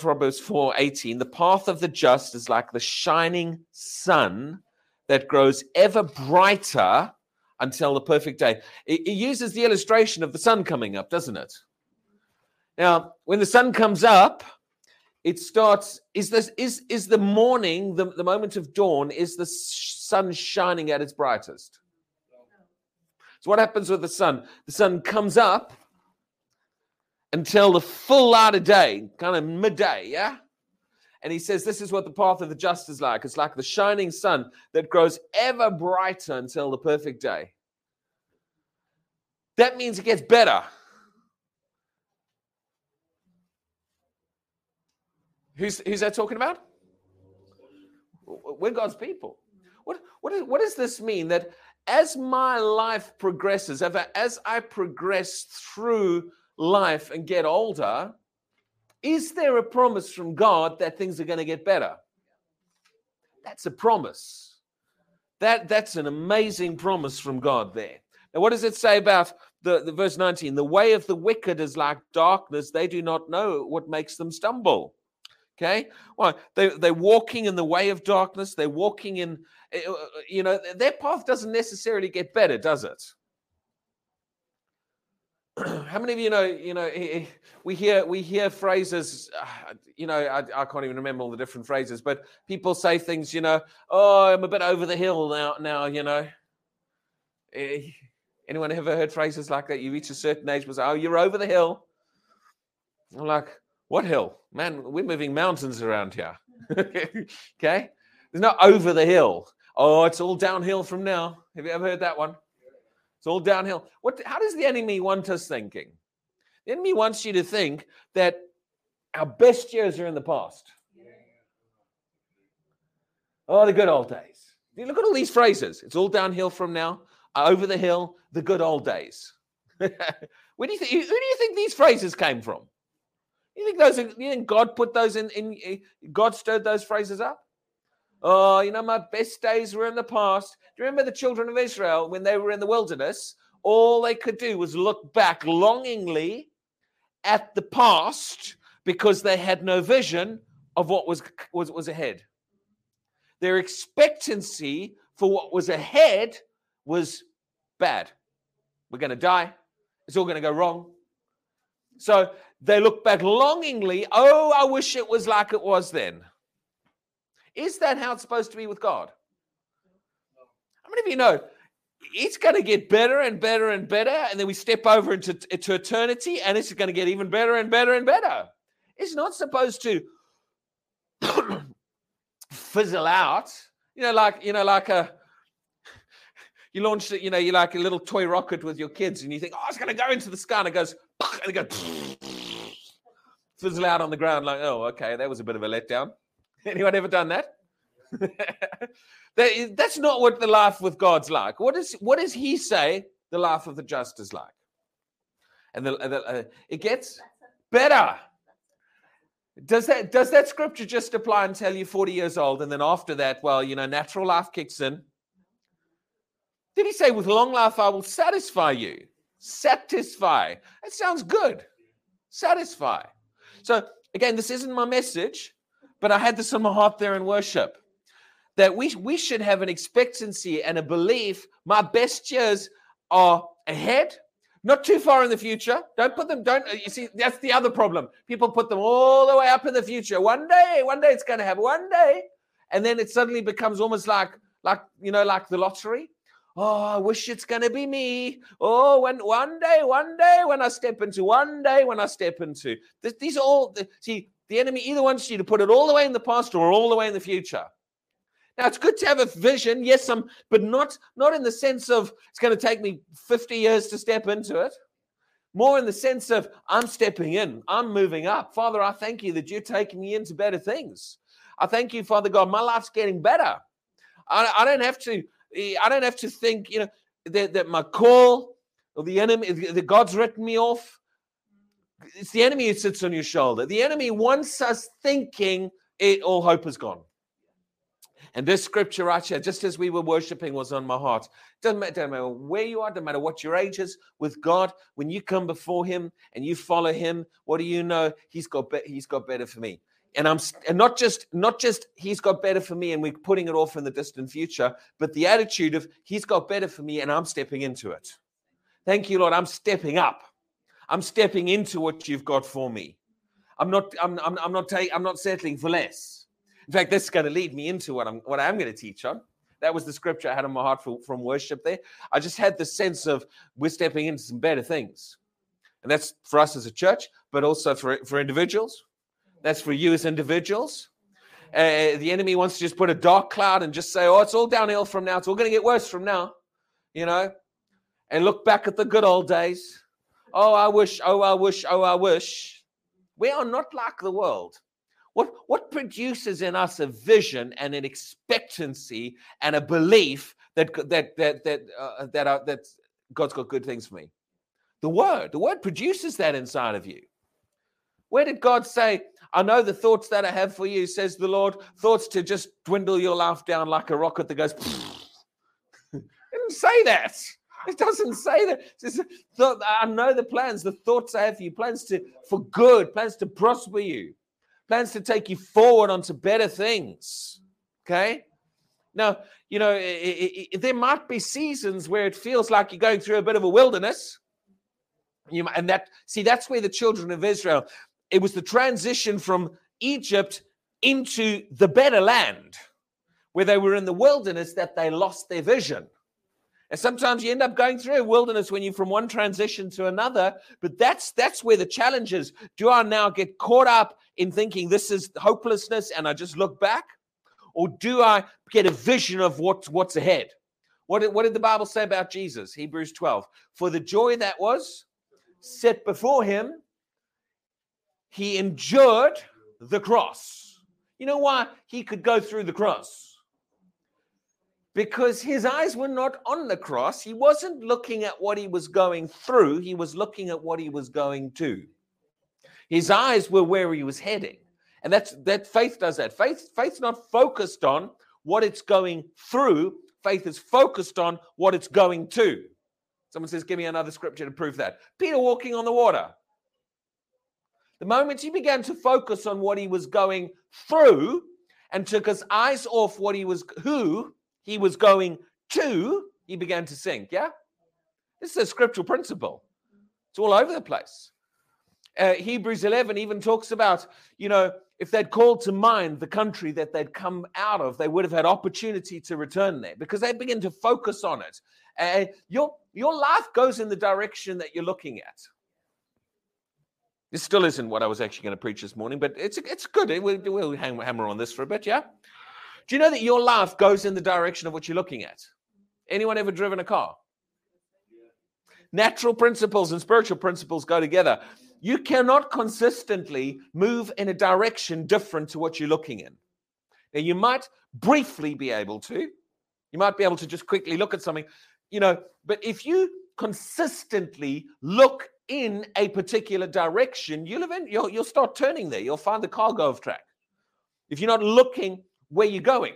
Proverbs 4:18, the path of the just is like the shining sun that grows ever brighter until the perfect day. It, it uses the illustration of the sun coming up, doesn't it? Now, when the sun comes up, it starts is this is is the morning the, the moment of dawn is the sun shining at its brightest so what happens with the sun the sun comes up until the full light of day kind of midday yeah and he says this is what the path of the just is like it's like the shining sun that grows ever brighter until the perfect day that means it gets better Who's, who's that talking about? We're God's people. What, what, is, what does this mean? That as my life progresses, as I progress through life and get older, is there a promise from God that things are going to get better? That's a promise. That, that's an amazing promise from God there. Now, what does it say about the, the verse 19? The way of the wicked is like darkness. They do not know what makes them stumble. Okay. Well, they, they're walking in the way of darkness. They're walking in, eh, uh, you know, their path doesn't necessarily get better, does it? How many of you know, you know, we hear, we hear phrases, uh, you know, I, I can't even remember all the different phrases, but people say things, you know, oh, I'm a bit over the hill now, now, you know. Eh, anyone ever heard phrases like that? You reach a certain age, was, oh, you're over the hill. I'm like, what hill? Man, we're moving mountains around here. okay? There's not over the hill. Oh, it's all downhill from now. Have you ever heard that one? It's all downhill. What how does the enemy want us thinking? The enemy wants you to think that our best years are in the past. Oh, the good old days. Look at all these phrases. It's all downhill from now. Uh, over the hill, the good old days. Where do you think, who do you think these phrases came from? You think those? Are, you think God put those in? In eh, God stirred those phrases up? Oh, you know, my best days were in the past. Do you remember the children of Israel when they were in the wilderness? All they could do was look back longingly at the past because they had no vision of what was, was, was ahead. Their expectancy for what was ahead was bad. We're going to die. It's all going to go wrong. So they look back longingly. Oh, I wish it was like it was then. Is that how it's supposed to be with God? How many of you know it's going to get better and better and better, and then we step over into, into eternity, and it's going to get even better and better and better? It's not supposed to fizzle out. You know, like you know, like a you launch it. You know, you like a little toy rocket with your kids, and you think, oh, it's going to go into the sky, and it goes, and it goes fizzle out on the ground like, oh, okay, that was a bit of a letdown. Anyone ever done that? that that's not what the life with God's like. What is what does He say the life of the just is like? And the, the, uh, it gets better. Does that does that scripture just apply until you're 40 years old, and then after that, well, you know, natural life kicks in? Did he say, "With long life I will satisfy you"? Satisfy. That sounds good. Satisfy. So, again, this isn't my message, but I had this on my heart there in worship that we, we should have an expectancy and a belief my best years are ahead, not too far in the future. Don't put them, don't, you see, that's the other problem. People put them all the way up in the future. One day, one day it's going to happen, one day. And then it suddenly becomes almost like, like, you know, like the lottery. Oh, I wish it's going to be me. Oh, when one day, one day, when I step into, one day, when I step into. These are all, see, the enemy either wants you to put it all the way in the past or all the way in the future. Now it's good to have a vision, yes, some, but not not in the sense of it's going to take me 50 years to step into it. More in the sense of I'm stepping in, I'm moving up. Father, I thank you that you're taking me into better things. I thank you, Father God, my life's getting better. I, I don't have to I don't have to think, you know, that, that my call or the enemy, the God's written me off. It's the enemy who sits on your shoulder. The enemy wants us thinking it all hope is gone. And this scripture right here, just as we were worshiping, was on my heart. Doesn't matter, doesn't matter where you are, doesn't matter what your age is with God. When you come before Him and you follow Him, what do you know? He's got be- He's got better for me. and I'm and not just not just he's got better for me and we're putting it off in the distant future, but the attitude of he's got better for me and I'm stepping into it. Thank you, Lord. I'm stepping up. I'm stepping into what you've got for me. I'm not I'm I'm, I'm not I'm not settling for less. In fact, this is going to lead me into what I'm what I'm going to teach on. That was the scripture I had in my heart for, from worship there. I just had the sense of we're stepping into some better things. And that's for us as a church, but also for, for individuals. That's for you as individuals. Uh, the enemy wants to just put a dark cloud and just say, oh, it's all downhill from now. It's all going to get worse from now, you know, and look back at the good old days. Oh, I wish, oh, I wish, oh, I wish. We are not like the world. What, what produces in us a vision and an expectancy and a belief that that that that uh, that, uh, that God's got good things for me? The word. The word produces that inside of you. Where did God say, I know the thoughts that I have for you, says the Lord, thoughts to just dwindle your life down like a rocket that goes, didn't say that. It doesn't say that. Says, I know the plans, the thoughts I have for you, plans to for good, plans to prosper you, plans to take you forward onto better things. Okay. Now, you know, it, it, it, there might be seasons where it feels like you're going through a bit of a wilderness. You, and that, see, that's where the children of Israel, it was the transition from Egypt into the better land, where they were in the wilderness that they lost their vision. And sometimes you end up going through a wilderness when you're from one transition to another. But that's that's where the challenge is. Do I now get caught up in thinking this is hopelessness and I just look back? Or do I get a vision of what's what's ahead? What did, what did the Bible say about Jesus? Hebrews 12. For the joy that was set before him, he endured the cross. You know why he could go through the cross? Because his eyes were not on the cross. He wasn't looking at what he was going through, he was looking at what he was going to. His eyes were where he was heading. And that's that faith does that. Faith faith's not focused on what it's going through. Faith is focused on what it's going to. Someone says, Give me another scripture to prove that. Peter walking on the water. The moment he began to focus on what he was going through and took his eyes off what he was, who he was going to, he began to sink. Yeah? This is a scriptural principle. It's all over the place. Uh, Hebrews 11 even talks about, you know, if they'd called to mind the country that they'd come out of, they would have had opportunity to return there because they begin to focus on it. Uh, your, your life goes in the direction that you're looking at. This still isn't what I was actually going to preach this morning, but it's it's good. We'll, we'll hammer on this for a bit, yeah? Do you know that your life goes in the direction of what you're looking at? Anyone ever driven a car? Natural principles and spiritual principles go together. You cannot consistently move in a direction different to what you're looking in. Now, you might briefly be able to. You might be able to just quickly look at something, you know, but if you consistently look in a particular direction, you'll, event, you'll, you'll start turning there. You'll find the car go off track. If you're not looking where you're going,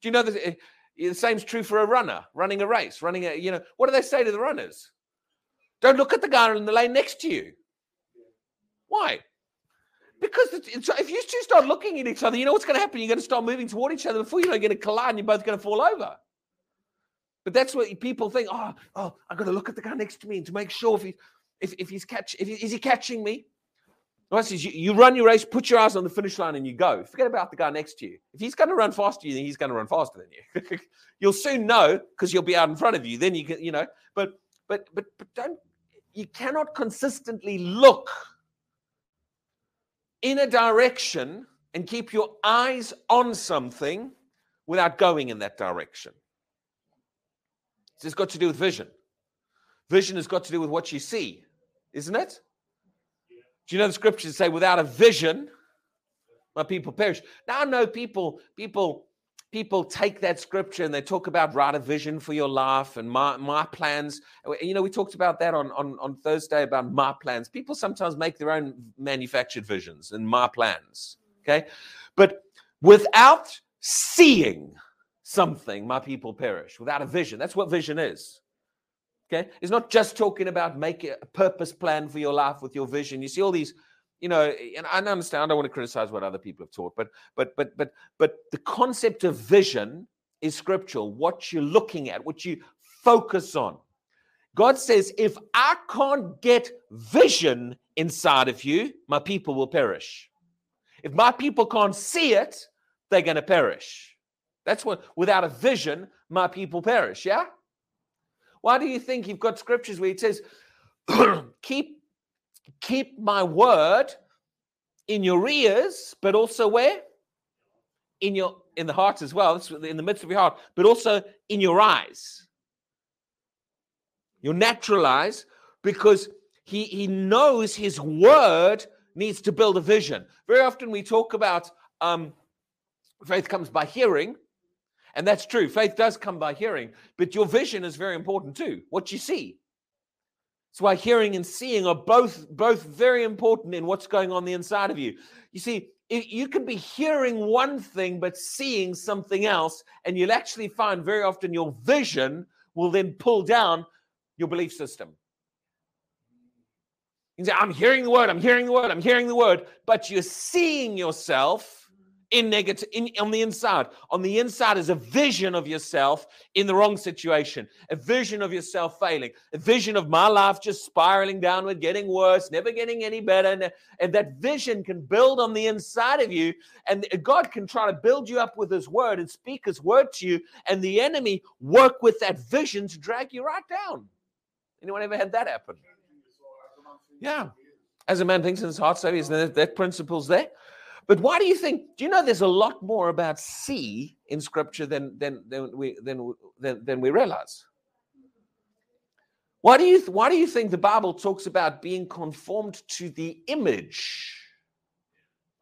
do you know that the same's true for a runner running a race, running a, you know, what do they say to the runners? Don't look at the guy in the lane next to you. Why? Because if you two start looking at each other, you know what's going to happen? You're going to start moving toward each other before you know you're going to collide and you're both going to fall over. But that's what people think. Oh, oh, I've got to look at the guy next to me to make sure if he, if, if he's catch, if he, is he catching me? No, says you, you run your race, put your eyes on the finish line, and you go. Forget about the guy next to you. If he's going to run faster than you, then he's going to run faster than you. you'll soon know because you'll be out in front of you. Then you can, you know. But but but but don't. You cannot consistently look in a direction and keep your eyes on something without going in that direction. It's got to do with vision. Vision has got to do with what you see, isn't it? Do you know the scriptures say, without a vision, my people perish? Now I know people, people, people take that scripture and they talk about write a vision for your life and my, my plans. You know, we talked about that on, on, on Thursday about my plans. People sometimes make their own manufactured visions and my plans. Okay. But without seeing something, my people perish. Without a vision. That's what vision is. Okay, it's not just talking about make a purpose plan for your life with your vision. You see all these you know, and I understand. I don't want to criticize what other people have taught, but but but but but the concept of vision is scriptural. What you're looking at, what you focus on. God says, if I can't get vision inside of you, my people will perish. If my people can't see it, they're going to perish. That's what, without a vision, my people perish. Yeah? Why do you think you've got scriptures where it says, keep, keep my word in your ears, but also where? In your in the heart as well. It's in the midst of your heart, but also in your eyes. Your natural eyes, because he, he knows his word needs to build a vision. Very often we talk about um, faith comes by hearing, and that's true. Faith does come by hearing, but your vision is very important too. What you see. That's why hearing and seeing are both both very important in what's going on the inside of you. You see, you can be hearing one thing but seeing something else, and you'll actually find very often your vision will then pull down your belief system. You say, I'm hearing the word, I'm hearing the word, I'm hearing the word, but you're seeing yourself in negative in, on the inside. On the inside is a vision of yourself in the wrong situation a vision of yourself failing a vision of my life just spiraling downward getting worse never getting any better and, and that vision can build on the inside of you and god can try to build you up with his word and speak his word to you and the enemy work with that vision to drag you right down. Anyone ever had that happen? Yeah. As a man thinks in his heart so is. That, that principle's there but why do you think? Do you know there's a lot more about see in Scripture than than than we than than, than we realize? Why do you why do you think the Bible talks about being conformed to the image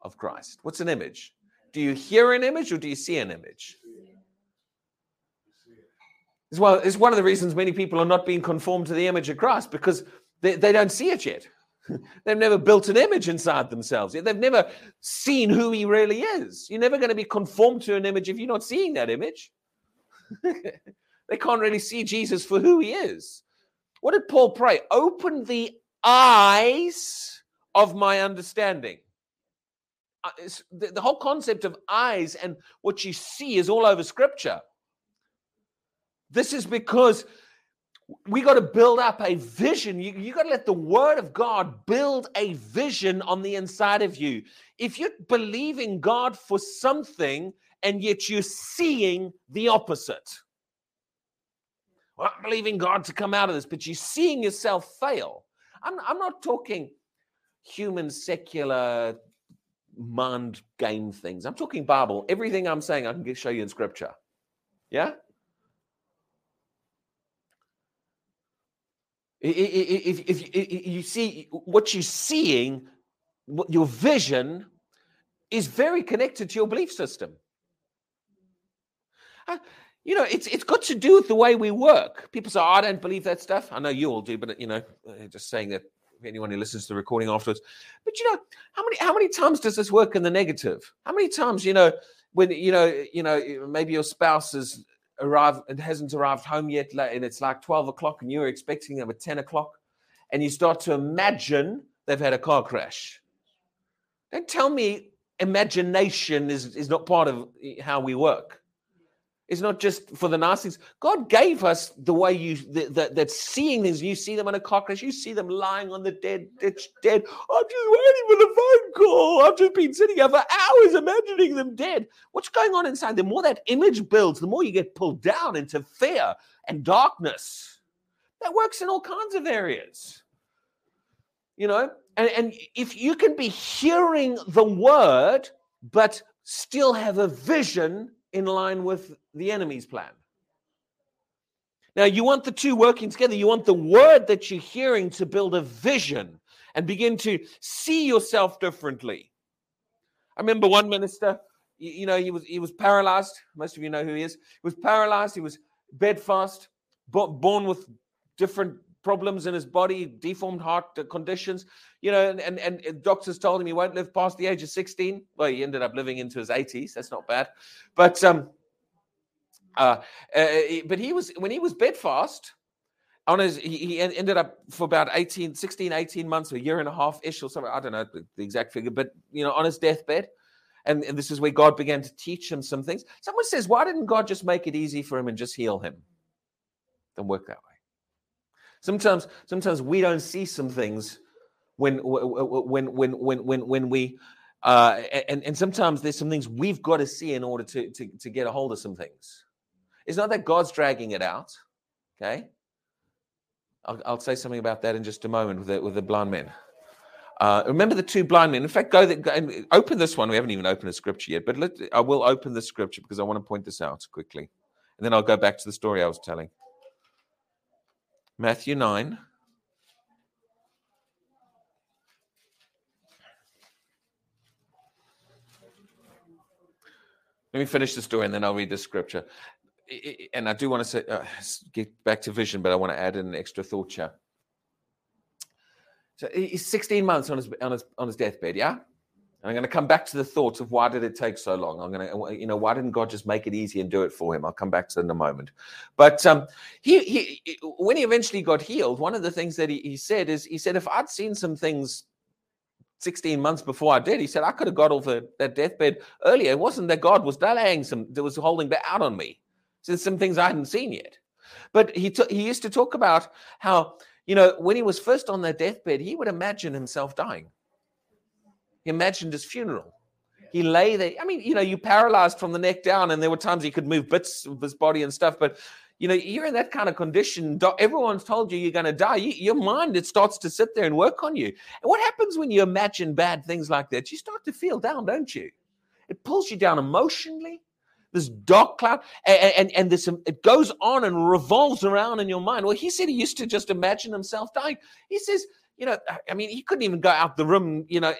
of Christ? What's an image? Do you hear an image or do you see an image? Well, it's one of the reasons many people are not being conformed to the image of Christ because they, they don't see it yet. They've never built an image inside themselves. They've never seen who he really is. You're never going to be conformed to an image if you're not seeing that image. they can't really see Jesus for who he is. What did Paul pray? Open the eyes of my understanding. Uh, the, the whole concept of eyes and what you see is all over scripture. This is because we got to build up a vision. You, you got to let the word of God build a vision on the inside of you. If you're believing God for something and yet you're seeing the opposite, well, I'm believing God to come out of this, but you're seeing yourself fail. I'm, I'm not talking human secular mind game things. I'm talking Bible. Everything I'm saying, I can show you in scripture. Yeah? If, if, if, you see what you're seeing, what your vision is very connected to your belief system. Uh, you know, it's it's got to do with the way we work. People say, oh, "I don't believe that stuff." I know you all do, but you know, just saying that anyone who listens to the recording afterwards. But you know, how many how many times does this work in the negative? How many times, you know, when you know, you know, maybe your spouse is arrived it hasn't arrived home yet and it's like 12 o'clock and you're expecting them at 10 o'clock and you start to imagine they've had a car crash. Don't tell me imagination is, is not part of eh, how we work it's not just for the things. God gave us the way you that, that seeing things. You see them in a crash. You see them lying on the dead ditch, dead. I'm just waiting for the phone call. I've just been sitting here for hours imagining them dead. What's going on inside? The more that image builds, the more you get pulled down into fear and darkness. That works in all kinds of areas. You know, and, and if you can be hearing the word, but still have a vision in line with the enemy's plan. Now, you want the two working together. You want the word that you're hearing to build a vision and begin to see yourself differently. I remember one minister, you, know, he was he was paralyzed. Most of you know who he is. He was paralyzed. He was bedfast, born with different problems in his body, deformed heart conditions, you know, and, and, and doctors told him he won't live past the age of 16. Well, he ended up living into his 80s. That's not bad. But um, uh, uh, but he was when he was bedfast, on his, he, ended up for about 18, 16, 18 months, a year and a half ish or something. I don't know the, the exact figure, but you know, on his deathbed. And, and this is where God began to teach him some things. Someone says, why didn't God just make it easy for him and just heal him? Don't work that way. Sometimes, sometimes we don't see some things when when when when when when we uh, and and sometimes there's some things we've got to see in order to to to get a hold of some things. It's not that God's dragging it out. Okay, I'll, I'll say something about that in just a moment with the, with the blind men. Uh, remember the two blind men. In fact, go, go and open this one. We haven't even opened a scripture yet, but let, I will open the scripture because I want to point this out quickly, and then I'll go back to the story I was telling. Matthew nine. Let me finish the story and then I'll read the scripture. And I do want to say, uh, get back to vision, but I want to add an extra thought here. So he's 16 months on his on his on his deathbed, yeah. And I'm going to come back to the thoughts of why did it take so long. I'm going to, you know, why didn't God just make it easy and do it for him? I'll come back to that in a moment. But um, he, he, when he eventually got healed, one of the things that he, he said is, he said, if I'd seen some things 16 months before I did, he said, I could have got off that deathbed earlier. It wasn't that God was delaying some, that was holding that out on me. So some things I hadn't seen yet. But he, t- he used to talk about how, you know, when he was first on that deathbed, he would imagine himself dying. He imagined his funeral. He lay there. I mean, you know, you paralyzed from the neck down, and there were times he could move bits of his body and stuff, but you know, you're in that kind of condition. Everyone's told you you're going to die. You, your mind, it starts to sit there and work on you. And what happens when you imagine bad things like that? You start to feel down, don't you? It pulls you down emotionally. This dark cloud, and, and, and this it goes on and revolves around in your mind. Well, he said he used to just imagine himself dying. He says, you know, I mean, he couldn't even go out the room, you know,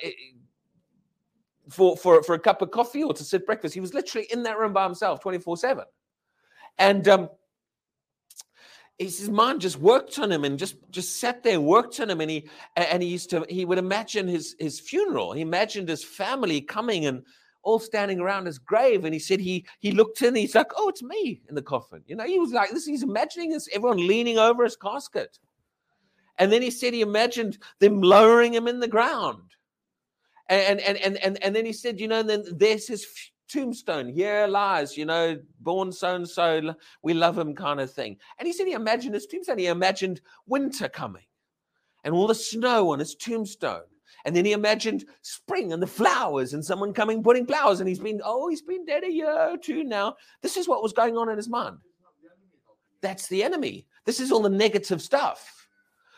for for for a cup of coffee or to sit breakfast. He was literally in that room by himself, twenty four seven, and um, his mind just worked on him and just just sat there and worked on him and he and he used to he would imagine his his funeral he imagined his family coming and all standing around his grave and he said he he looked in he's like oh it's me in the coffin. You know he was like this he's imagining this everyone leaning over his casket. And then he said he imagined them lowering him in the ground. And and and and, and then he said you know and then there's his tombstone, here lies, you know, born so and so, we love him kind of thing. And he said he imagined his tombstone, he imagined winter coming and all the snow on his tombstone. And then he imagined spring and the flowers and someone coming putting flowers. And he's been, oh, he's been dead a year or two now. This is what was going on in his mind. That's the enemy. This is all the negative stuff.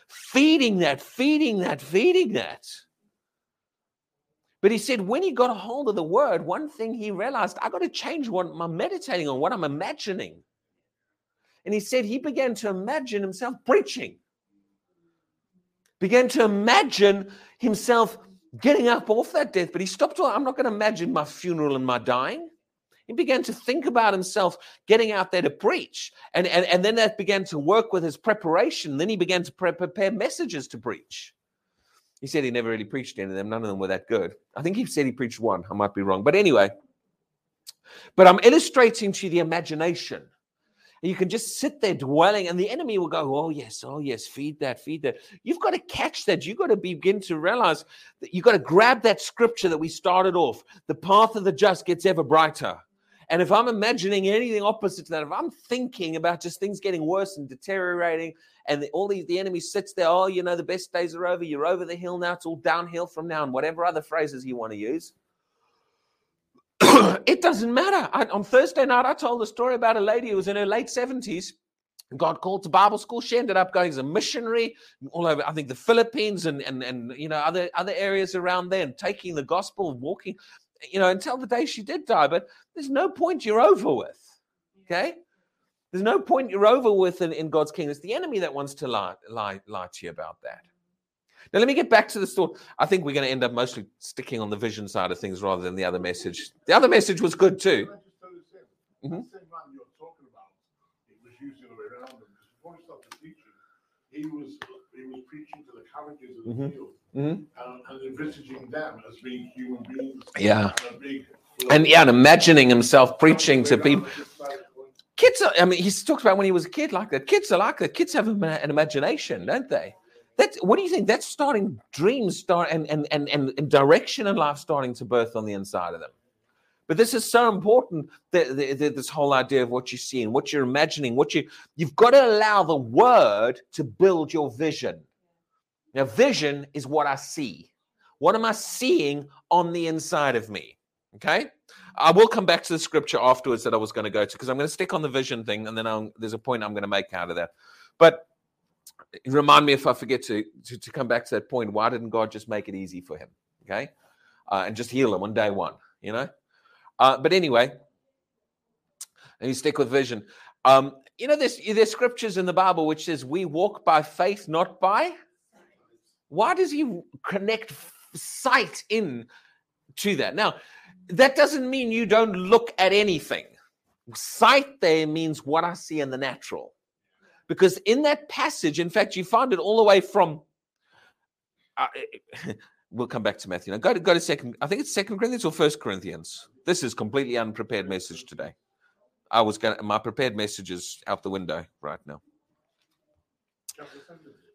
Feeding that, feeding that, feeding that. But he said when he got a hold of the word, one thing he realized, I got to change what I'm meditating on, what I'm imagining. And he said he began to imagine himself preaching, began to imagine himself getting up off that death. But he stopped, I'm not going to imagine my funeral and my dying. He began to think about himself getting out there to preach. And, and, and then that began to work with his preparation. Then he began to pre- prepare messages to preach. He said he never really preached any of them. None of them were that good. I think he said he preached one. I might be wrong. But anyway, but I'm illustrating to you the imagination. You can just sit there dwelling, and the enemy will go, Oh, yes, oh, yes, feed that, feed that. You've got to catch that. You've got to begin to realize that you've got to grab that scripture that we started off. The path of the just gets ever brighter. And if I'm imagining anything opposite to that, if I'm thinking about just things getting worse and deteriorating, and the, all these, the enemy sits there, oh, you know, the best days are over, you're over the hill now, it's all downhill from now, and whatever other phrases you want to use. It doesn't matter. I, on Thursday night, I told a story about a lady who was in her late 70s. God called to Bible school. She ended up going as a missionary all over, I think, the Philippines and and and you know other other areas around there, and taking the gospel, walking you know, until the day she did die. But there's no point you're over with. Okay? There's no point you're over with in, in God's kingdom. It's the enemy that wants to lie, lie, lie to you about that. Now, let me get back to the story. I think we're going to end up mostly sticking on the vision side of things rather than the other message. The other message was good too. Mm-hmm. He was he was preaching to the colleges of the mm-hmm. field mm-hmm. Um, and envisaging them as being human beings. Yeah. And, and yeah, and imagining himself preaching to people. kids are, I mean, he talks about when he was a kid like that. Kids are like that. Kids have an imagination, don't they? What do you think? That's starting dreams start and and and and, and direction in life starting to birth on the inside of them. But this is so important that, this whole idea of what you're seeing, what you're imagining, what you you've got to allow the word to build your vision. Now, vision is what I see. What am I seeing on the inside of me? Okay. I will come back to the scripture afterwards that I was going to go to because I'm going to stick on the vision thing and then I'll, there's a point I'm going to make out of that. But remind me if I forget to, to, to come back to that point. Why didn't God just make it easy for him? Okay. Uh, and just heal him on day one, you know? Uh, but anyway, and you stick with vision. Um, you know, there's, there's scriptures in the Bible which says we walk by faith, not by. Why does he connect sight in to that? Now, that doesn't mean you don't look at anything. Sight there means what I see in the natural. Because in that passage, in fact, you find it all the way from. Uh, we'll come back to Matthew. Now go to go to second. I think it's Second Corinthians or First Corinthians. This is completely unprepared message today. I was going. My prepared message is out the window right now.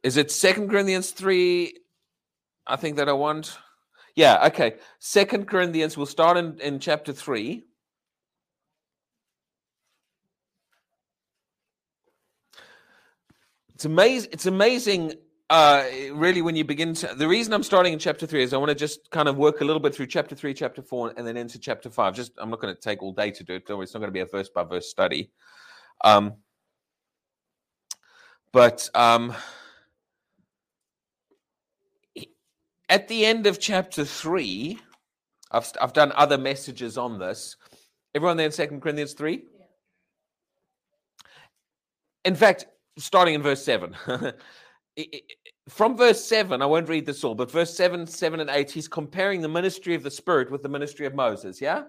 Is it Second Corinthians three? I think that I want. Yeah, okay. Second Corinthians, we'll start in, in chapter 3. It's amazing. It's amazing, uh, really, when you begin to. The reason I'm starting in chapter three is I want to just kind of work a little bit through chapter three, chapter four, and then into chapter five. Just I'm not going to take all day to do it. It's not going to be a verse by verse study. Um, but um, at the end of chapter three, I've, I've done other messages on this. Everyone there in Second Corinthians 3? In fact, starting in verse 7. From verse 7, I won't read this all, but verse 7, 7, and 8, he's comparing the ministry of the Spirit with the ministry of Moses, yeah?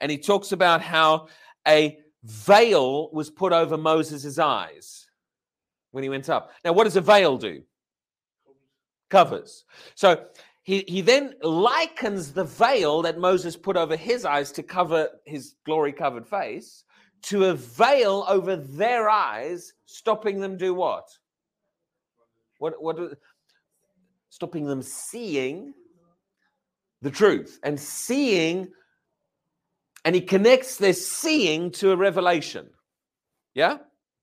And he talks about how a veil was put over Moses' eyes when he went up. Now, what does a veil do? covers. So he, he then likens the veil that Moses put over his eyes to cover his glory covered face to a veil over their eyes, stopping them do what? What what stopping them seeing the truth and seeing and he connects their seeing to a revelation. Yeah?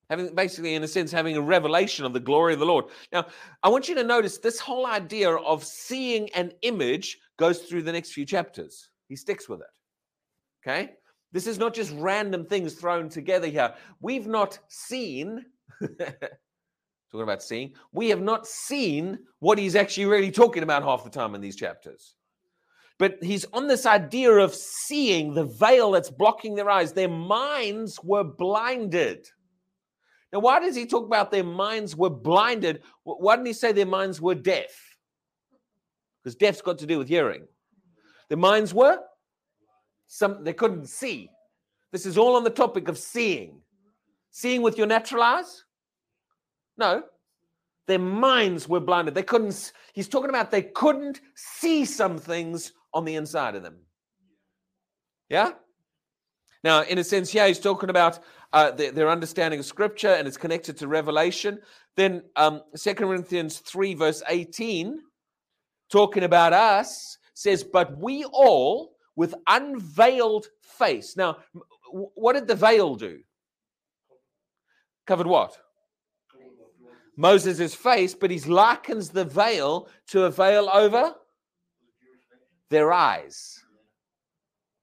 having basically in a sense having a revelation of the glory of the lord now i want you to notice this whole idea of seeing an image goes through the next few chapters he sticks with it okay this is not just random things thrown together here we've not seen talking about seeing we have not seen what he's actually really talking about half the time in these chapters but he's on this idea of seeing the veil that's blocking their eyes their minds were blinded now, why does he talk about their minds were blinded? Why didn't he say their minds were deaf? Because deaf's got to do with hearing. Their minds were some they couldn't see. This is all on the topic of seeing. Seeing with your natural eyes? No. Their minds were blinded. They couldn't, he's talking about they couldn't see some things on the inside of them. Yeah? Now, in a sense, yeah, he's talking about uh, their, their, understanding of Scripture and it's connected to Revelation. Then um, 2 Corinthians 3, verse 18, talking about us, says, But we all with unveiled face. Now, what did the veil do? Covered what? Moses' face, but he likens the veil to a veil over their eyes.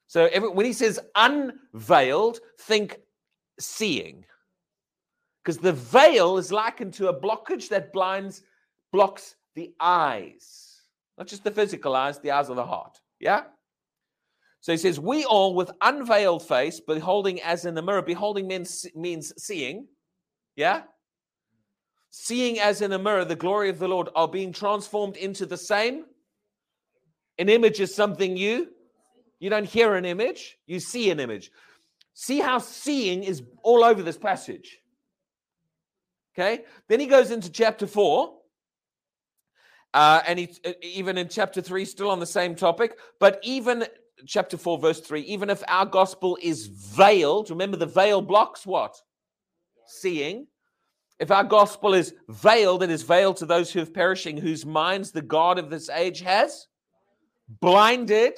So every, when he says unveiled, think seeing. Because the veil is likened to a blockage that blinds, blocks the eyes, not just the physical eyes, the eyes of the heart. Yeah? So he says, We all with unveiled face, beholding as in the mirror, beholding means, means seeing. Yeah? Seeing as in a mirror the glory of the Lord are being transformed into the same. An image is something you you don't hear an image, you see an image. See how seeing is all over this passage. Okay? Then he goes into chapter 4. Uh, and he, uh, even in chapter 3, still on the same topic, but even chapter 4, verse 3 even if our gospel is veiled, remember the veil blocks what? Seeing. If our gospel is veiled, it is veiled to those who are perishing, whose minds the God of this age has blinded,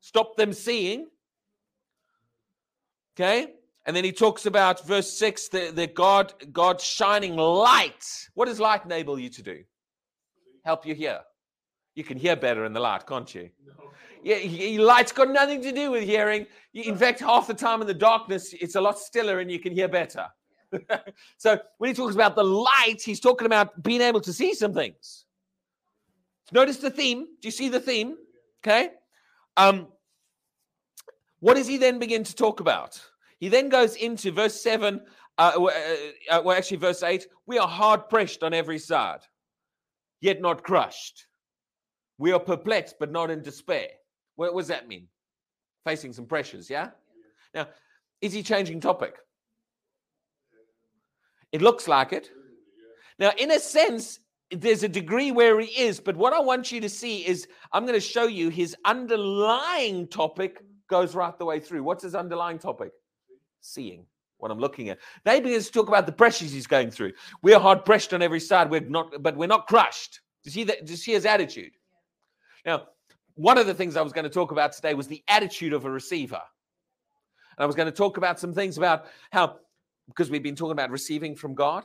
stopped them seeing. Okay? And then he talks about verse 6 the, that God, God shining light. What does light enable you to do? Help you hear. You can hear better in the light, can't you? Yeah, light's got nothing to do with hearing. In fact, half the time in the darkness, it's a lot stiller and you can hear better. so when he talks about the light, he's talking about being able to see some things. Notice the theme. Do you see the theme? Okay. Um, what does he then begin to talk about? He then goes into verse 7, uh, uh, uh, well, actually, verse 8 we are hard pressed on every side, yet not crushed. We are perplexed, but not in despair. What, what does that mean? Facing some pressures, yeah? Now, is he changing topic? It looks like it. Now, in a sense, there's a degree where he is, but what I want you to see is I'm going to show you his underlying topic goes right the way through. What's his underlying topic? Seeing what I'm looking at. Now he begins to talk about the pressures he's going through. We're hard pressed on every side. We're not, but we're not crushed. Do you see that? Do you see his attitude? Now, one of the things I was going to talk about today was the attitude of a receiver. And I was going to talk about some things about how, because we've been talking about receiving from God,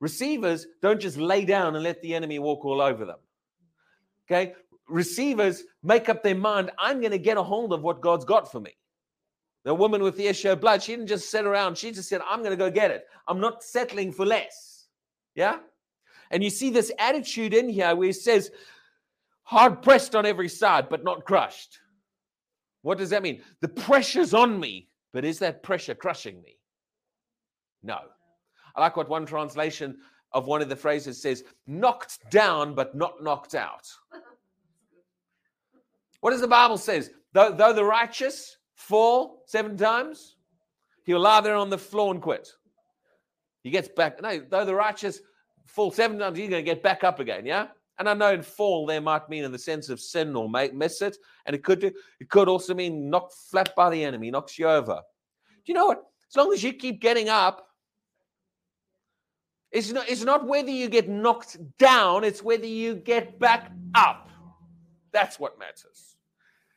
receivers don't just lay down and let the enemy walk all over them. Okay? Receivers make up their mind, I'm going to get a hold of what God's got for me. The woman with the issue of blood, she didn't just sit around. She just said, I'm going to go get it. I'm not settling for less. Yeah? And you see this attitude in here where he says, hard pressed on every side, but not crushed. What does that mean? The pressure's on me, but is that pressure crushing me? No. I like what one translation of one of the phrases says knocked down, but not knocked out. What does the Bible says? Though, though the righteous fall seven times, he'll lie there on the floor and quit. He gets back. No, though the righteous fall seven times, he's going to get back up again. Yeah. And I know in fall there might mean in the sense of sin or make, miss it, and it could do, it could also mean knocked flat by the enemy, knocks you over. Do you know what? As long as you keep getting up, it's not, it's not whether you get knocked down, it's whether you get back up. That's what matters.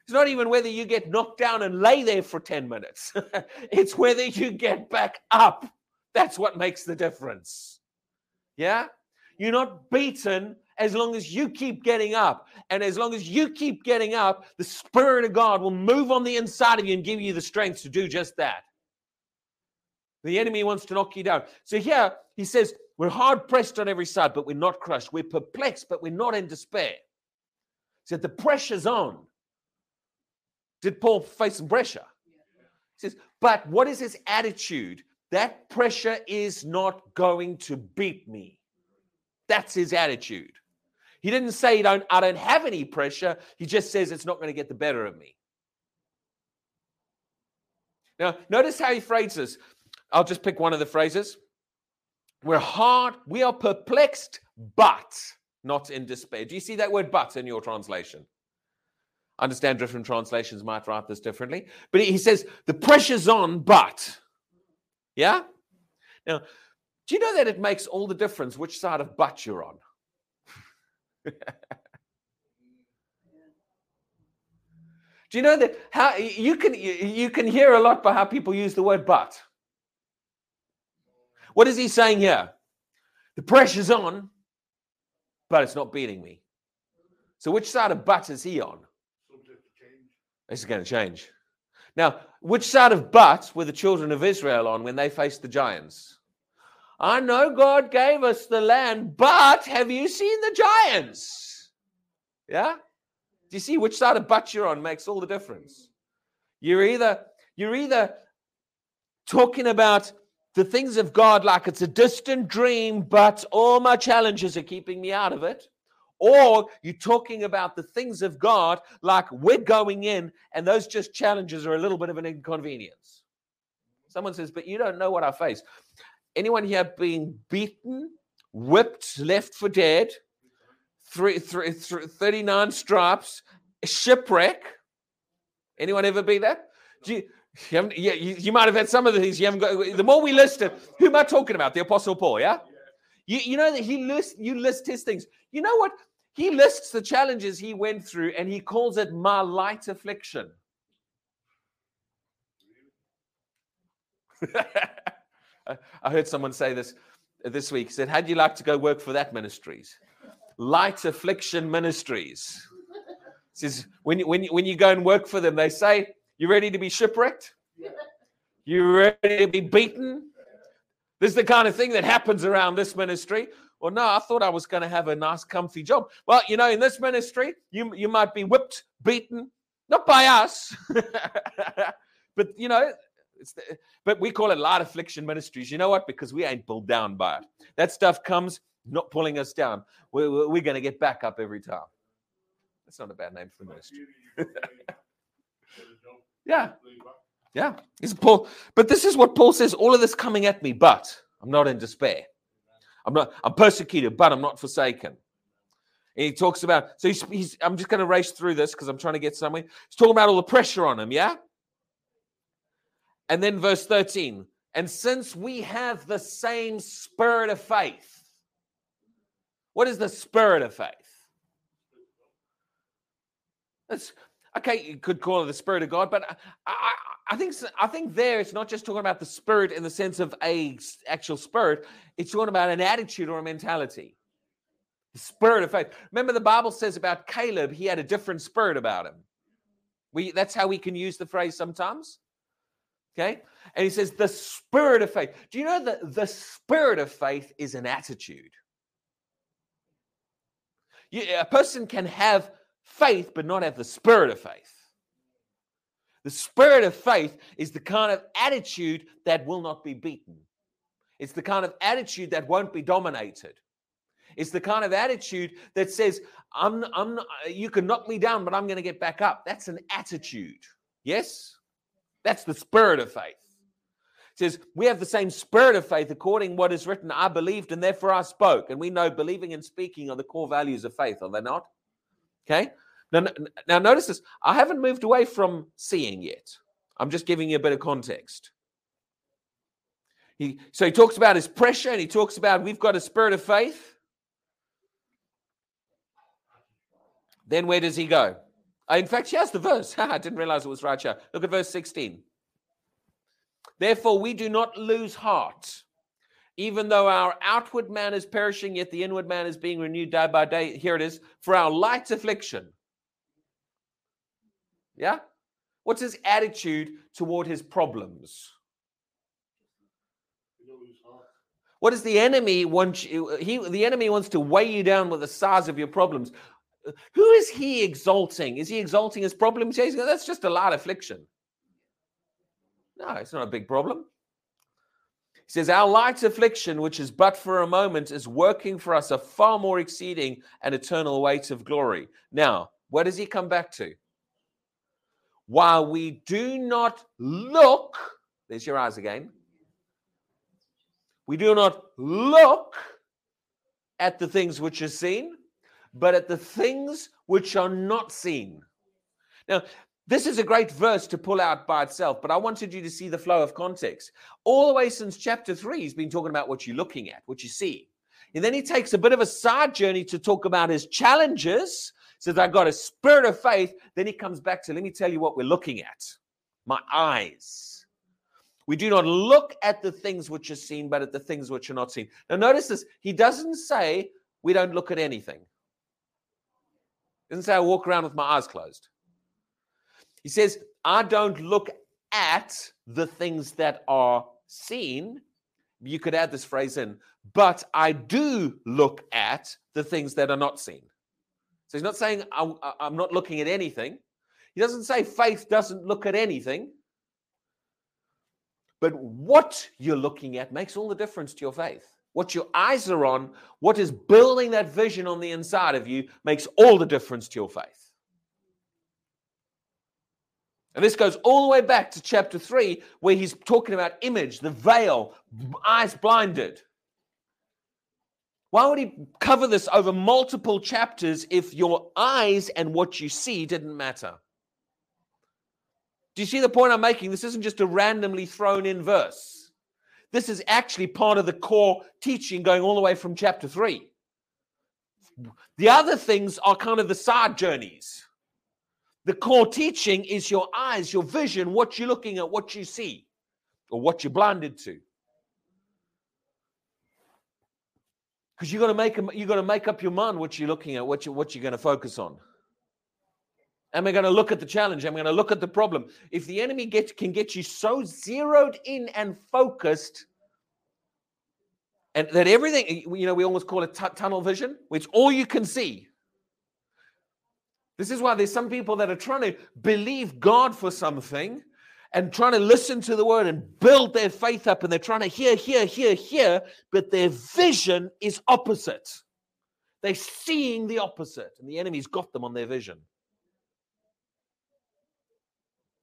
It's not even whether you get knocked down and lay there for 10 minutes. it's whether you get back up. That's what makes the difference. Yeah? You're not beaten as long as you keep getting up. And as long as you keep getting up, the Spirit of God will move on the inside of you and give you the strength to do just that. The enemy wants to knock you down. So here he says, We're hard pressed on every side, but we're not crushed. We're perplexed, but we're not in despair. So the pressure's on. Did Paul face some pressure? He says, But what is his attitude? That pressure is not going to beat me. That's his attitude. He didn't say don't, I don't have any pressure. He just says it's not going to get the better of me. Now, notice how he phrases. I'll just pick one of the phrases. We're hard, we are perplexed, but not in despair. Do you see that word but in your translation? Understand different translations might write this differently. But he says, the pressure's on, but. Yeah? Now, do you know that it makes all the difference which side of but you're on? Do you know that how you can you can hear a lot by how people use the word but? What is he saying here? The pressure's on, but it's not beating me. So which side of but is he on? It's going to change. Now, which side of but were the children of Israel on when they faced the giants? I know God gave us the land, but have you seen the giants? Yeah? Do you see which side of but you're on makes all the difference? You're either you're either talking about the things of God like it's a distant dream, but all my challenges are keeping me out of it. Or you're talking about the things of God like we're going in, and those just challenges are a little bit of an inconvenience. Someone says, But you don't know what I face. Anyone here being beaten, whipped, left for dead, three, three, three, 39 stripes, shipwreck? Anyone ever be that? Do you, you, yeah, you, you might have had some of the things you haven't got. The more we listed, who am I talking about? The Apostle Paul, yeah? You, you know that he lists you list his things. You know what? He lists the challenges he went through and he calls it my light affliction. I heard someone say this this week. He said, How'd you like to go work for that ministries? Light Affliction Ministries. He says, when, you, when, you, when you go and work for them, they say, You ready to be shipwrecked? You ready to be beaten? This is the kind of thing that happens around this ministry. Well, no, I thought I was going to have a nice, comfy job. Well, you know, in this ministry, you, you might be whipped, beaten, not by us, but, you know, the, but we call it light affliction ministries. You know what? Because we ain't pulled down by it. That stuff comes not pulling us down. We're, we're going to get back up every time. That's not a bad name for the ministry. yeah. Yeah. He's Paul. But this is what Paul says all of this coming at me, but I'm not in despair. I'm not, I'm persecuted, but I'm not forsaken. And he talks about, so he's, he's I'm just going to race through this because I'm trying to get somewhere. He's talking about all the pressure on him, yeah? And then verse 13, and since we have the same spirit of faith, what is the spirit of faith? That's okay. You could call it the spirit of God, but I, I, I think I think there it's not just talking about the spirit in the sense of a actual spirit. It's talking about an attitude or a mentality. The spirit of faith. Remember, the Bible says about Caleb, he had a different spirit about him. We that's how we can use the phrase sometimes. Okay? And he says, the spirit of faith. Do you know that the spirit of faith is an attitude? A person can have faith but not have the spirit of faith. The spirit of faith is the kind of attitude that will not be beaten. It's the kind of attitude that won't be dominated. It's the kind of attitude that says, I'm, I'm uh, you can knock me down, but I'm going to get back up. That's an attitude. Yes? That's the spirit of faith. It says, We have the same spirit of faith according what is written, I believed and therefore I spoke. And we know believing and speaking are the core values of faith, are they not? Okay. Now, now notice this. I haven't moved away from seeing yet. I'm just giving you a bit of context. He, so he talks about his pressure and he talks about we've got a spirit of faith. Then where does he go? Uh, in fact, here's the verse. I didn't realize it was right here. Look at verse 16. Therefore, we do not lose heart. Even though our outward man is perishing, yet the inward man is being renewed day by day. Here it is. For our light affliction. Yeah? What's his attitude toward his problems? What does the enemy want you, he the enemy wants to weigh you down with the size of your problems. Who is he exalting? Is he exalting his problems? He's going, that's just a light affliction. No, it's not a big problem. He says, Our light affliction, which is but for a moment, is working for us a far more exceeding and eternal weight of glory. Now, where does he come back to? While we do not look, there's your eyes again. We do not look at the things which are seen, but at the things which are not seen. Now, this is a great verse to pull out by itself, but I wanted you to see the flow of context. All the way since chapter three, he's been talking about what you're looking at, what you see. And then he takes a bit of a side journey to talk about his challenges. Says, I got a spirit of faith. Then he comes back to, let me tell you what we're looking at. My eyes. We do not look at the things which are seen, but at the things which are not seen. Now, notice this. He doesn't say we don't look at anything. Doesn't say I walk around with my eyes closed. He says, I don't look at the things that are seen. You could add this phrase in, but I do look at the things that are not seen. So he's not saying I'm not looking at anything. He doesn't say faith doesn't look at anything. But what you're looking at makes all the difference to your faith what your eyes are on, what is building that vision on the inside of you makes all the difference to your faith. And this goes all the way back to chapter 3, where he's talking about image, the veil, eyes blinded. Why would he cover this over multiple chapters if your eyes and what you see didn't matter? Do you see the point I'm making? This isn't just a randomly thrown in verse. This is actually part of the core teaching going all the way from chapter 3. The other things are kind of the side journeys. The core teaching is your eyes, your vision, what you're looking at, what you see, or what you're blinded to. Because you got to make you got to make up your mind what you're looking at, what you what you're going to focus on. Am I going to look at the challenge? Am I going to look at the problem? If the enemy get, can get you so zeroed in and focused, and that everything, you know, we almost call it t- tunnel vision, which all you can see. This is why there's some people that are trying to believe God for something and trying to listen to the word and build their faith up, and they're trying to hear, hear, hear, hear, but their vision is opposite. They're seeing the opposite, and the enemy's got them on their vision.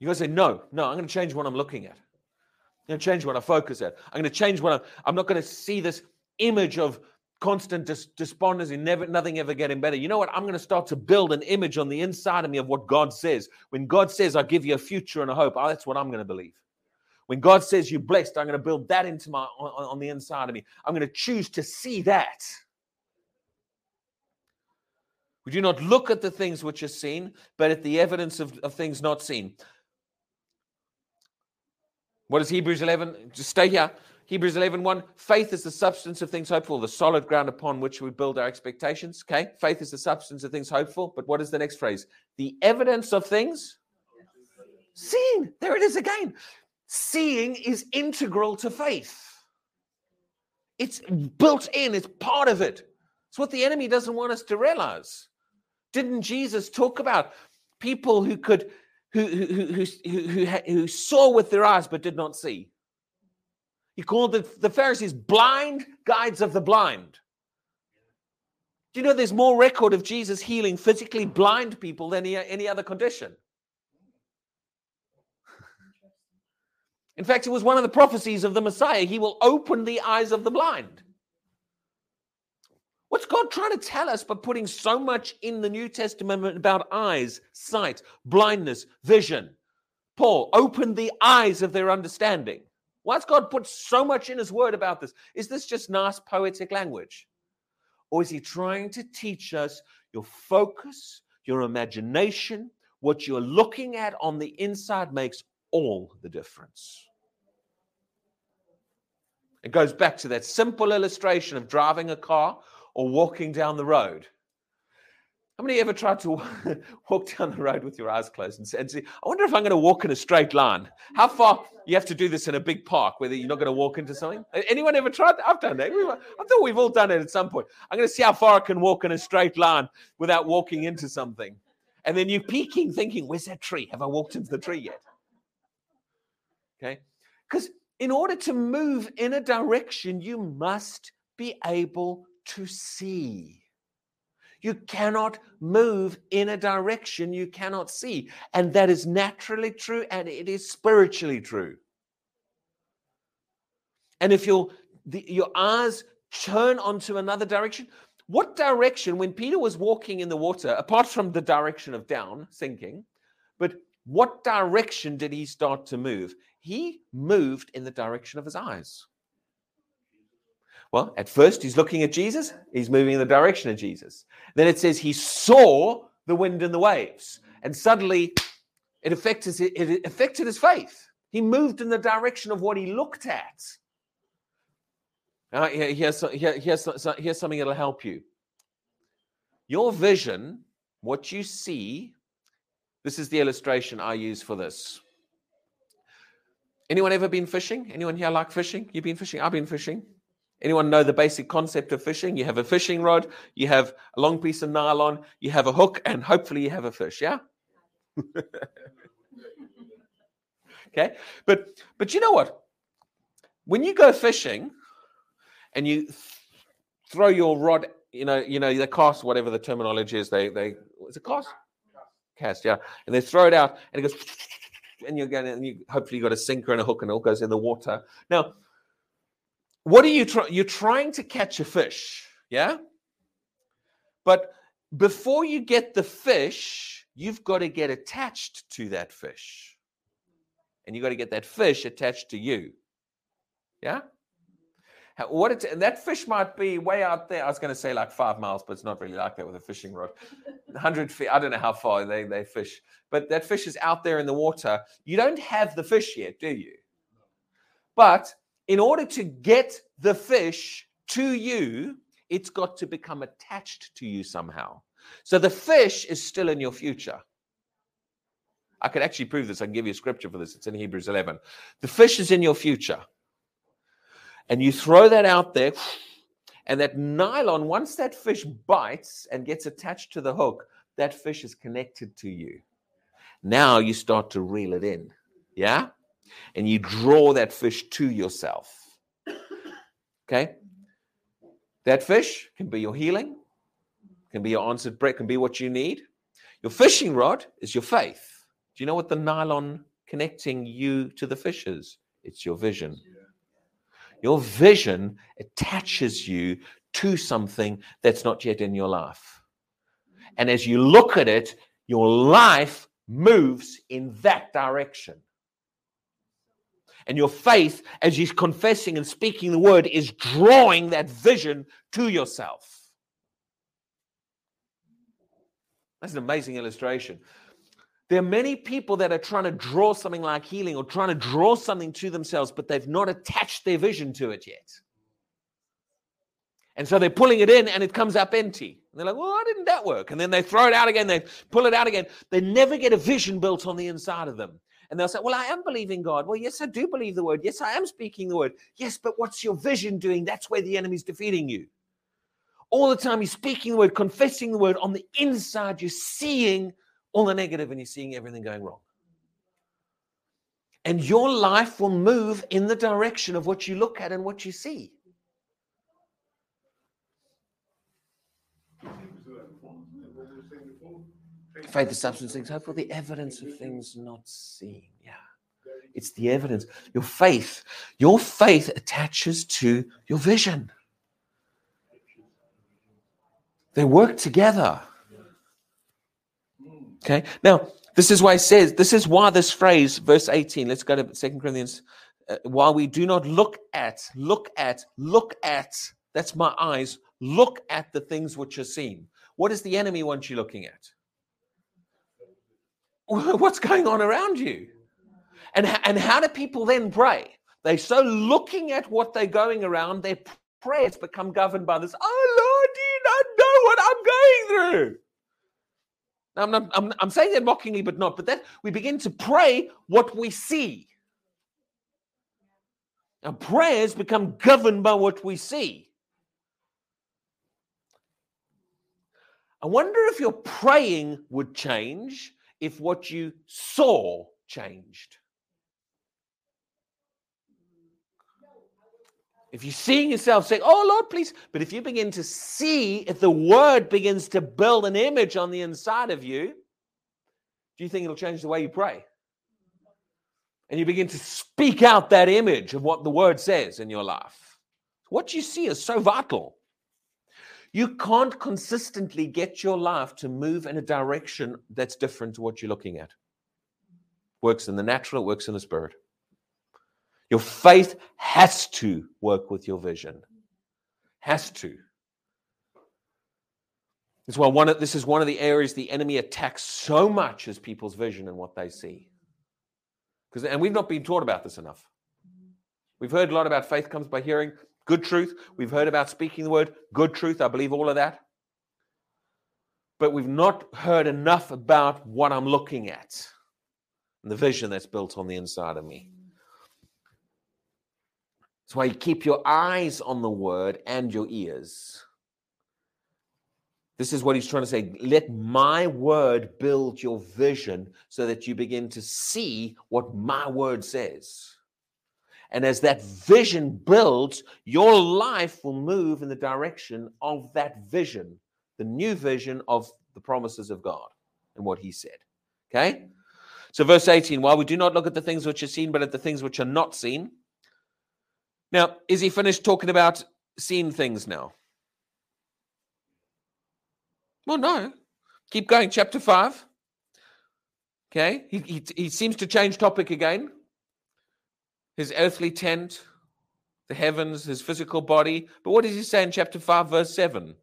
You guys say, no, no, I'm going to change what I'm looking at. I'm going to change what I focus at. I'm going to change what I'm, I'm not going to see this image of constant dis- despondency, never, nothing ever getting better. You know what? I'm going to start to build an image on the inside of me of what God says. When God says, I give you a future and a hope, oh, that's what I'm going to believe. When God says you're blessed, I'm going to build that into my on, on the inside of me. I'm going to choose to see that. We do not look at the things which are seen, but at the evidence of, of things not seen. What is Hebrews 11? Just stay here. Hebrews 11, 1. Faith is the substance of things hoped for, the solid ground upon which we build our expectations. Okay. Faith is the substance of things hoped for. But what is the next phrase? The evidence of things seen. There it is again. Seeing is integral to faith. It's built in, it's part of it. It's what the enemy doesn't want us to realize. Didn't Jesus talk about people who could who, who, who, who, who, saw with their eyes but did not see. He called the, the Pharisees blind guides of the blind. Do you know there's more record of Jesus healing physically blind people than any, any other condition? In fact, it was one of the prophecies of the Messiah. He will open the eyes of the blind. What's God trying to tell us by putting so much in the New Testament about eyes, sight, blindness, vision? Paul, open the eyes of their understanding. Why's God put so much in his word about this? Is this just nice poetic language? Or is he trying to teach us your focus, your imagination, what you're looking at on the inside makes all the difference? It goes back to that simple illustration of driving a car or walking down the road. How many ever tried to walk down the road with your eyes closed and say, I wonder if I'm going to walk in a straight line? How far? You have to do this in a big park whether you're not going to walk into something. Anyone ever tried that? I've done that. I thought we've all done it at some point. I'm going to see how far I can walk in a straight line without walking into something. And then you're peeking, thinking, where's that tree? Have I walked into the tree yet? Okay. Because in order to move in a direction, you must be able to see. You cannot move in a direction you cannot see. And that is naturally true and it is spiritually true. And if your, the, your eyes turn onto another direction, what direction, when Peter was walking in the water, apart from the direction of down, sinking, but what direction did he start to move? He moved in the direction of his eyes. Well, at first, he's looking at Jesus, he's moving in the direction of Jesus. Then it says he saw the wind and the waves, and suddenly it affected, it affected his faith. He moved in the direction of what he looked at. Here's, here's, here's something that'll help you. Your vision, what you see, this is the illustration I use for this. Anyone ever been fishing? Anyone here like fishing? You've been fishing? I've been fishing. Anyone know the basic concept of fishing? You have a fishing rod, you have a long piece of nylon, you have a hook, and hopefully you have a fish, yeah? okay? But but you know what? When you go fishing and you th- throw your rod, you know, you know, the cast, whatever the terminology is, they they is it cast? Cast, yeah. And they throw it out and it goes and you're going and you hopefully you got a sinker and a hook and it all goes in the water. Now what are you trying? You're trying to catch a fish, yeah? But before you get the fish, you've got to get attached to that fish. and you've got to get that fish attached to you. Yeah? What it, and that fish might be way out there. I was going to say like five miles, but it's not really like that with a fishing rod. 100 feet, I don't know how far they, they fish, but that fish is out there in the water. You don't have the fish yet, do you? But in order to get the fish to you, it's got to become attached to you somehow. So the fish is still in your future. I could actually prove this. I can give you a scripture for this. It's in Hebrews 11. The fish is in your future. And you throw that out there, and that nylon, once that fish bites and gets attached to the hook, that fish is connected to you. Now you start to reel it in. Yeah? And you draw that fish to yourself. Okay? That fish can be your healing, can be your answered prayer, can be what you need. Your fishing rod is your faith. Do you know what the nylon connecting you to the fish is? It's your vision. Your vision attaches you to something that's not yet in your life. And as you look at it, your life moves in that direction. And your faith, as you're confessing and speaking the word, is drawing that vision to yourself. That's an amazing illustration. There are many people that are trying to draw something like healing or trying to draw something to themselves, but they've not attached their vision to it yet. And so they're pulling it in and it comes up empty. And they're like, well, why didn't that work? And then they throw it out again, they pull it out again. They never get a vision built on the inside of them. And they'll say, Well, I am believing God. Well, yes, I do believe the word. Yes, I am speaking the word. Yes, but what's your vision doing? That's where the enemy's defeating you. All the time, you're speaking the word, confessing the word. On the inside, you're seeing all the negative and you're seeing everything going wrong. And your life will move in the direction of what you look at and what you see. Faith, the substance things hoped for, the evidence of things not seen. Yeah. It's the evidence. Your faith, your faith attaches to your vision. They work together. Okay. Now, this is why it says, this is why this phrase, verse 18, let's go to Second Corinthians. Uh, while we do not look at, look at, look at, that's my eyes, look at the things which are seen. What does the enemy want you looking at? What's going on around you? And, and how do people then pray? They're so looking at what they're going around, their prayers become governed by this. Oh Lord, do you not know what I'm going through? I'm, not, I'm, I'm saying that mockingly, but not. But that we begin to pray what we see. Our prayers become governed by what we see. I wonder if your praying would change if what you saw changed. If you're seeing yourself saying, Oh Lord, please, but if you begin to see, if the word begins to build an image on the inside of you, do you think it'll change the way you pray? And you begin to speak out that image of what the word says in your life. What you see is so vital. You can't consistently get your life to move in a direction that's different to what you're looking at. Works in the natural, it works in the spirit. Your faith has to work with your vision. Has to. This is, one of, this is one of the areas the enemy attacks so much as people's vision and what they see. Because, and we've not been taught about this enough. We've heard a lot about faith comes by hearing, good truth. We've heard about speaking the word, good truth. I believe all of that. But we've not heard enough about what I'm looking at and the vision that's built on the inside of me. That's why you keep your eyes on the word and your ears. This is what he's trying to say. Let my word build your vision so that you begin to see what my word says. And as that vision builds, your life will move in the direction of that vision, the new vision of the promises of God and what he said. Okay? So, verse 18 while we do not look at the things which are seen, but at the things which are not seen, now, is he finished talking about seeing things now? Well, no. Keep going, chapter 5. Okay, he, he, he seems to change topic again. His earthly tent, the heavens, his physical body. But what does he say in chapter 5, verse 7?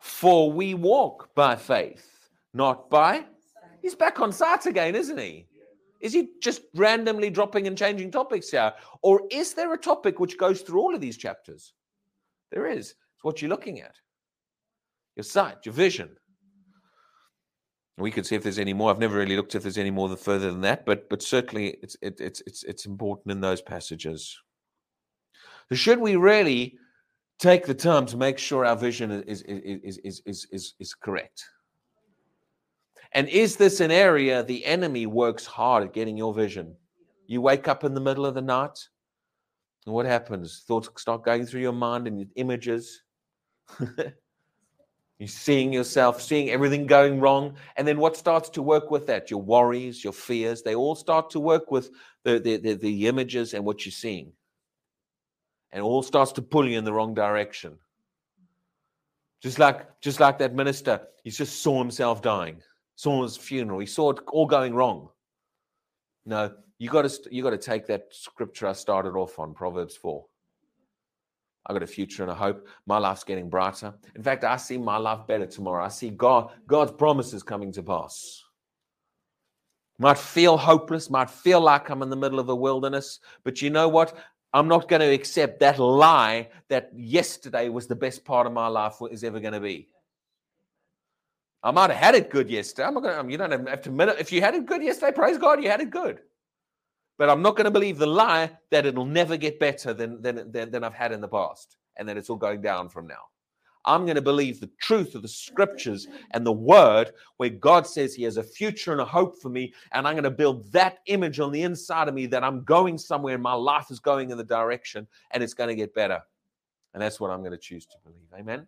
For we walk by faith, not by. He's back on sight again, isn't he? Is he just randomly dropping and changing topics here? Or is there a topic which goes through all of these chapters? There is. It's what you're looking at your sight, your vision. We could see if there's any more. I've never really looked if there's any more further than that, but but certainly it's it, it's it's it's important in those passages. So should we really take the time to make sure our vision is is is is is, is correct? And is this an area the enemy works hard at getting your vision? You wake up in the middle of the night, and what happens? Thoughts start going through your mind and images. You're seeing yourself, seeing everything going wrong. And then what starts to work with that? Your worries, your fears, they all start to work with the, the, the, the images and what you're seeing. And all starts to pull you in the wrong direction. Just like, just like that minister, he just saw himself dying saw his funeral. He saw it all going wrong. No, you got to you got to take that scripture I started off on Proverbs four. I got a future and a hope. My life's getting brighter. In fact, I see my life better tomorrow. I see God God's promises coming to pass. Might feel hopeless, might feel like I'm in the middle of a wilderness, but you know what? I'm not going to accept that lie that yesterday was the best part of my life is ever going to be. I might have had it good yesterday. I'm not going to, you don't have to. If you had it good yesterday, praise God, you had it good. But I'm not going to believe the lie that it'll never get better than, than, than, than I've had in the past and that it's all going down from now. I'm going to believe the truth of the scriptures and the word where God says He has a future and a hope for me. And I'm going to build that image on the inside of me that I'm going somewhere and my life is going in the direction and it's going to get better. And that's what I'm going to choose to believe. Amen.